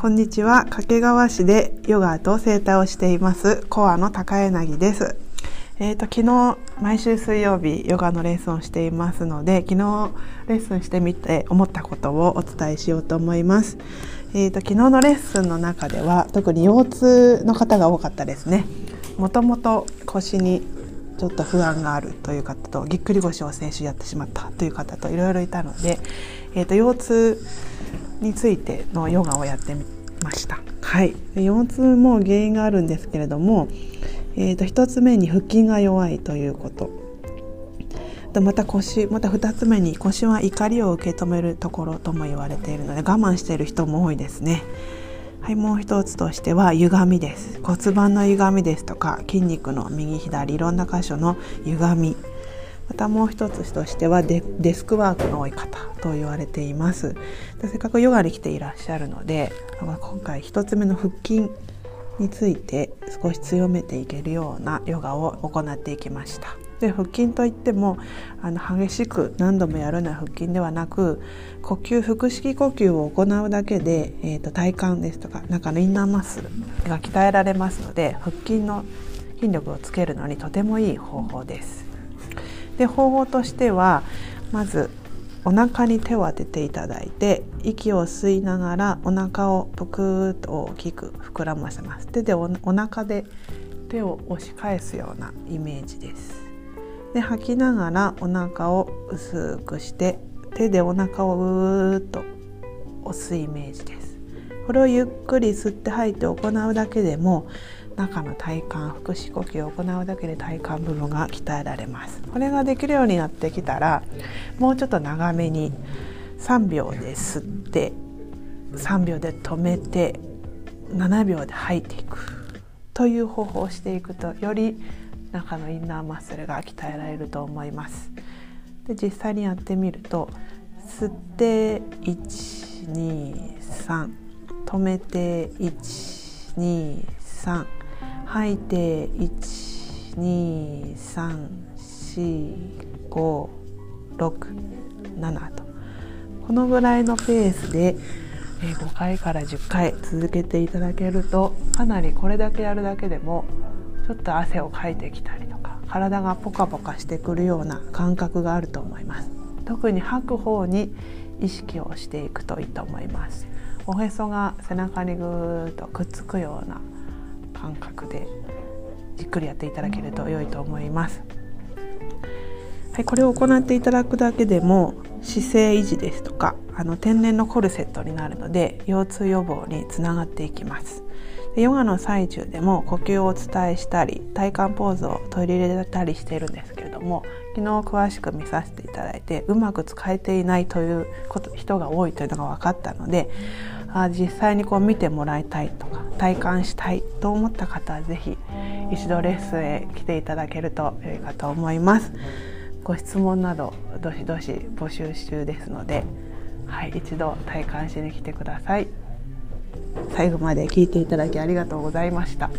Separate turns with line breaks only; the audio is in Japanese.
こんにちは。掛川市でヨガと整体をしています。コアの高柳です。えーと、昨日毎週水曜日ヨガのレッスンをしていますので昨日レッスンしてみて思ったことをお伝えしようと思います、えーと、昨日のレッスンの中では特に腰痛の方が多かったですね。もともと腰にちょっと不安があるという方とぎっくり腰を先週やってしまったという方といろいろいたので、えーと腰痛についてのヨガをやってみました。はい、腰痛も原因があるんですけれども、えー、と1つ目に腹筋が弱いということまた腰また2つ目に腰は怒りを受け止めるところとも言われているので我慢している人も多いですね。はい、もう一つとしては歪みです骨盤の歪みですとか筋肉の右左いろんな箇所の歪みまたもう一つとしてはデスクワークの多い方と言われています。せっかくヨガに来ていらっしゃるので今回一つ目の腹筋について少し強めていけるようなヨガを行っていきました。で腹筋といってもあの激しく何度もやるような腹筋ではなく呼吸腹式呼吸を行うだけで、えーと、体幹ですとか中のインナーマッスルが鍛えられますので腹筋の筋力をつけるのにとてもいい方法です。で方法としてはまずお腹に手を当てていただいて息を吸いながらお腹をぷくーっと大きく膨らませます。手でお腹で手を押し返すようなイメージです。で吐きながらお腹を薄くして手でお腹をうーっと押すイメージです。これをゆっくり吸って吐いて行うだけでも中の体幹腹式呼吸を行うだけで体幹部分が鍛えられます。これができるようになってきたらもうちょっと長めに3秒で吸って3秒で止めて7秒で吐いていくという方法をしていくとより中のインナーマッスルが鍛えられると思います。で実際にやってみると吸って123止めて123吐いて1234567と。このぐらいのペースで5回から10回続けていただけるとかなりこれだけやるだけでもちょっと汗をかいてきたりとか体がポカポカしてくるような感覚があると思います。特に吐く方に意識をしていくといいと思います。おへそが背中にぐーっとくっつくような感覚でじっくりやっていただけると良いと思います。はい、これを行っていただくだけでも姿勢維持ですとかあの天然のコルセットになるので腰痛予防につながっていきますでヨガの最中でも呼吸をお伝えしたり体幹ポーズを取り入れたりしているんですけれども昨日詳しく見させていただいてうまく使えていないということ人が多いというのが分かったのであ実際にこう見てもらいたいとか体感したいと思った方は是非一度レッスンへ来ていただけると良いかと思います。ご質問などどしどし募集中ですので、はい、一度体感しに来てください。最後まで聞いていただきありがとうございました。